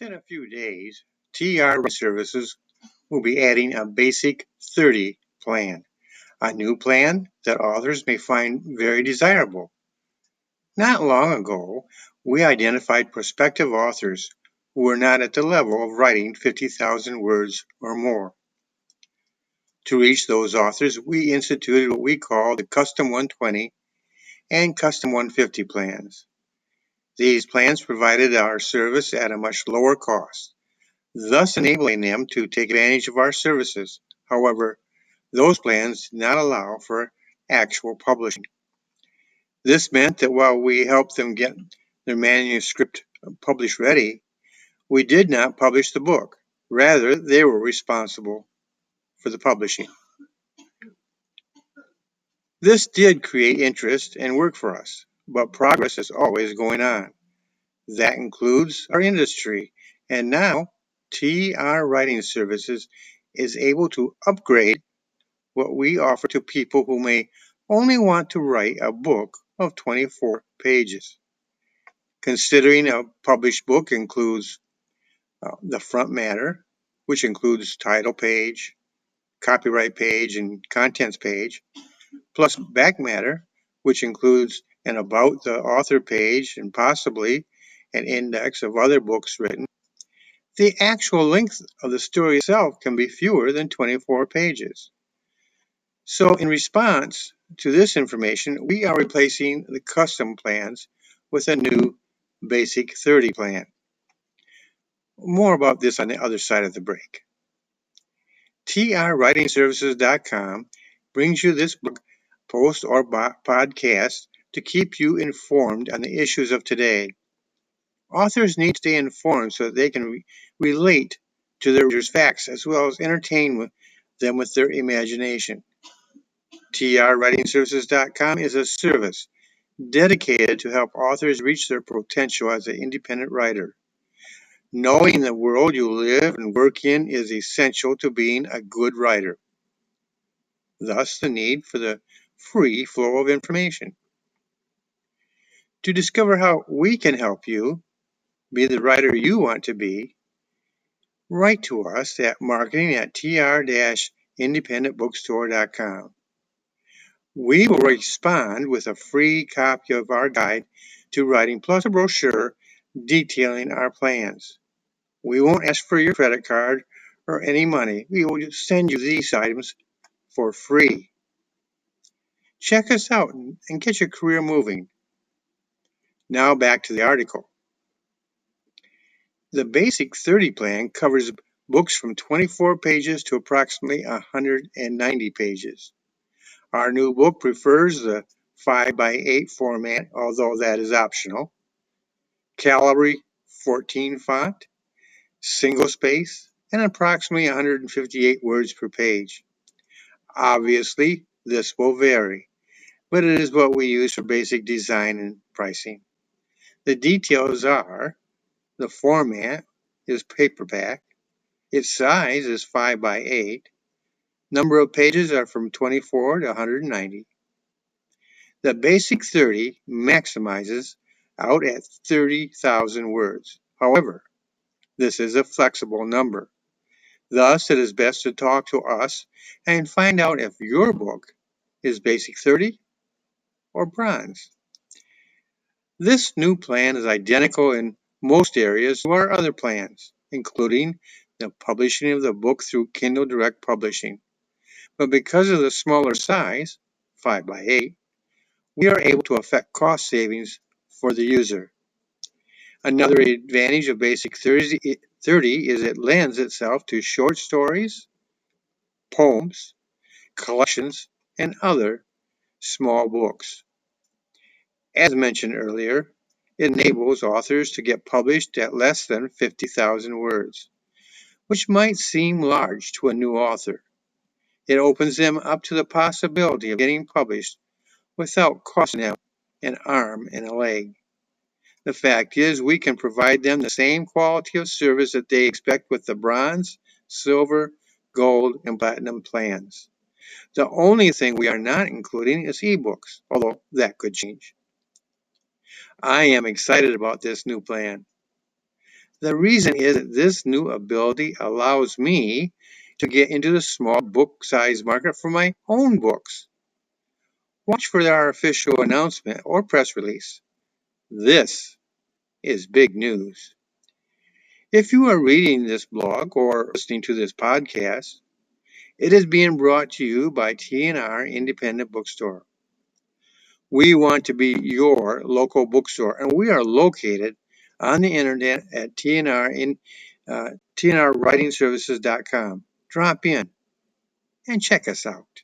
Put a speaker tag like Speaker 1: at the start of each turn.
Speaker 1: Within a few days, TR Services will be adding a basic 30 plan, a new plan that authors may find very desirable. Not long ago, we identified prospective authors who were not at the level of writing 50,000 words or more. To reach those authors, we instituted what we call the Custom 120 and Custom 150 plans. These plans provided our service at a much lower cost, thus enabling them to take advantage of our services. However, those plans did not allow for actual publishing. This meant that while we helped them get their manuscript uh, published ready, we did not publish the book. Rather, they were responsible for the publishing. This did create interest and work for us but progress is always going on. That includes our industry, and now TR Writing Services is able to upgrade what we offer to people who may only want to write a book of 24 pages. Considering a published book includes uh, the front matter, which includes title page, copyright page, and contents page, plus back matter, which includes an about the author page and possibly an index of other books written. The actual length of the story itself can be fewer than 24 pages. So in response to this information, we are replacing the custom plans with a new basic 30 plan. More about this on the other side of the break. TRWritingServices.com brings you this book, post, or podcast to keep you informed on the issues of today. Authors need to stay informed so that they can re relate to their readers' facts as well as entertain them with their imagination. TRWritingServices.com is a service dedicated to help authors reach their potential as an independent writer. Knowing the world you live and work in is essential to being a good writer. Thus, the need for the free flow of information. To discover how we can help you be the writer you want to be, write to us at marketing at tr-independentbookstore.com. We will respond with a free copy of our guide to writing plus a brochure detailing our plans. We won't ask for your credit card or any money. We will just send you these items for free. Check us out and get your career moving. Now back to the article. The basic 30 plan covers books from 24 pages to approximately 190 pages. Our new book prefers the 5 by 8 format, although that is optional. Calibri 14 font, single space, and approximately 158 words per page. Obviously, this will vary, but it is what we use for basic design and pricing. The details are the format is paperback, its size is 5 by 8, number of pages are from 24 to 190. The basic 30 maximizes out at 30,000 words. However, this is a flexible number. Thus, it is best to talk to us and find out if your book is basic 30 or bronze. This new plan is identical in most areas our other plans, including the publishing of the book through Kindle Direct Publishing. But because of the smaller size, 5 by 8, we are able to affect cost savings for the user. Another advantage of Basic 30 is it lends itself to short stories, poems, collections, and other small books. As mentioned earlier, enables authors to get published at less than 50,000 words, which might seem large to a new author. It opens them up to the possibility of getting published without costing them an arm and a leg. The fact is, we can provide them the same quality of service that they expect with the bronze, silver, gold, and platinum plans. The only thing we are not including is ebooks, although that could change. I am excited about this new plan. The reason is that this new ability allows me to get into the small book size market for my own books. Watch for our official announcement or press release. This is big news. If you are reading this blog or listening to this podcast, it is being brought to you by TNR Independent Bookstore. We want to be your local bookstore, and we are located on the internet at TNR in uh, TNRWritingServices.com. Drop in and check us out.